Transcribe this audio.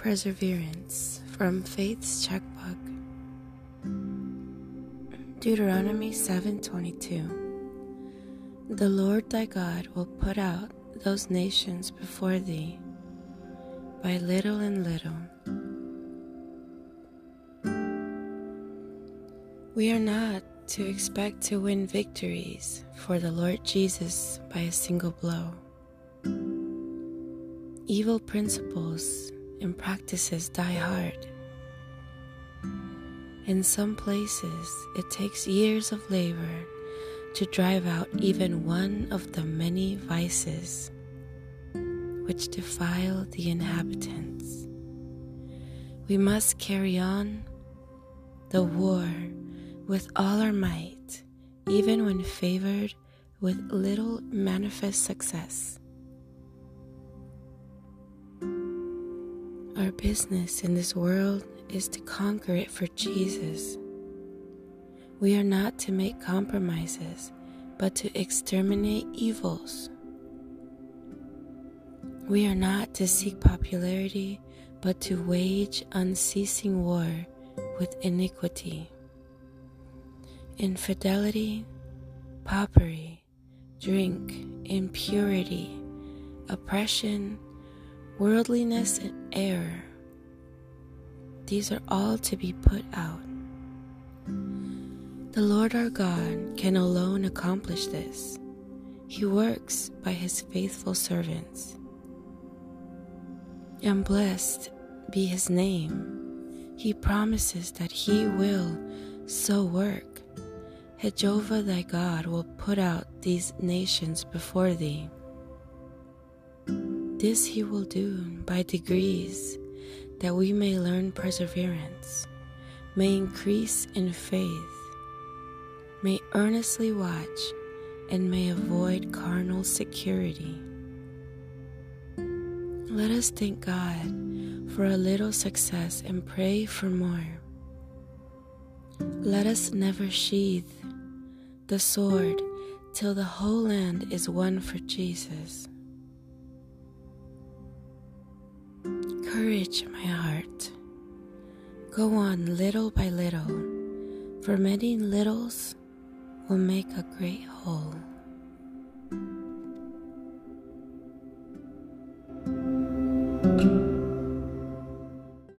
Perseverance from Faith's Checkbook. Deuteronomy 7:22. The Lord thy God will put out those nations before thee by little and little. We are not to expect to win victories for the Lord Jesus by a single blow. Evil principles and practices die hard. In some places, it takes years of labor to drive out even one of the many vices which defile the inhabitants. We must carry on the war with all our might, even when favored with little manifest success. Our business in this world is to conquer it for Jesus. We are not to make compromises, but to exterminate evils. We are not to seek popularity, but to wage unceasing war with iniquity. Infidelity, popery, drink, impurity, oppression, worldliness, and error. These are all to be put out. The Lord our God can alone accomplish this. He works by his faithful servants. And blessed be his name. He promises that he will so work. Jehovah thy God will put out these nations before thee. This he will do by degrees, that we may learn perseverance, may increase in faith, may earnestly watch, and may avoid carnal security. Let us thank God for a little success and pray for more. Let us never sheathe the sword till the whole land is won for Jesus. Courage, my heart. Go on little by little, for many littles will make a great whole.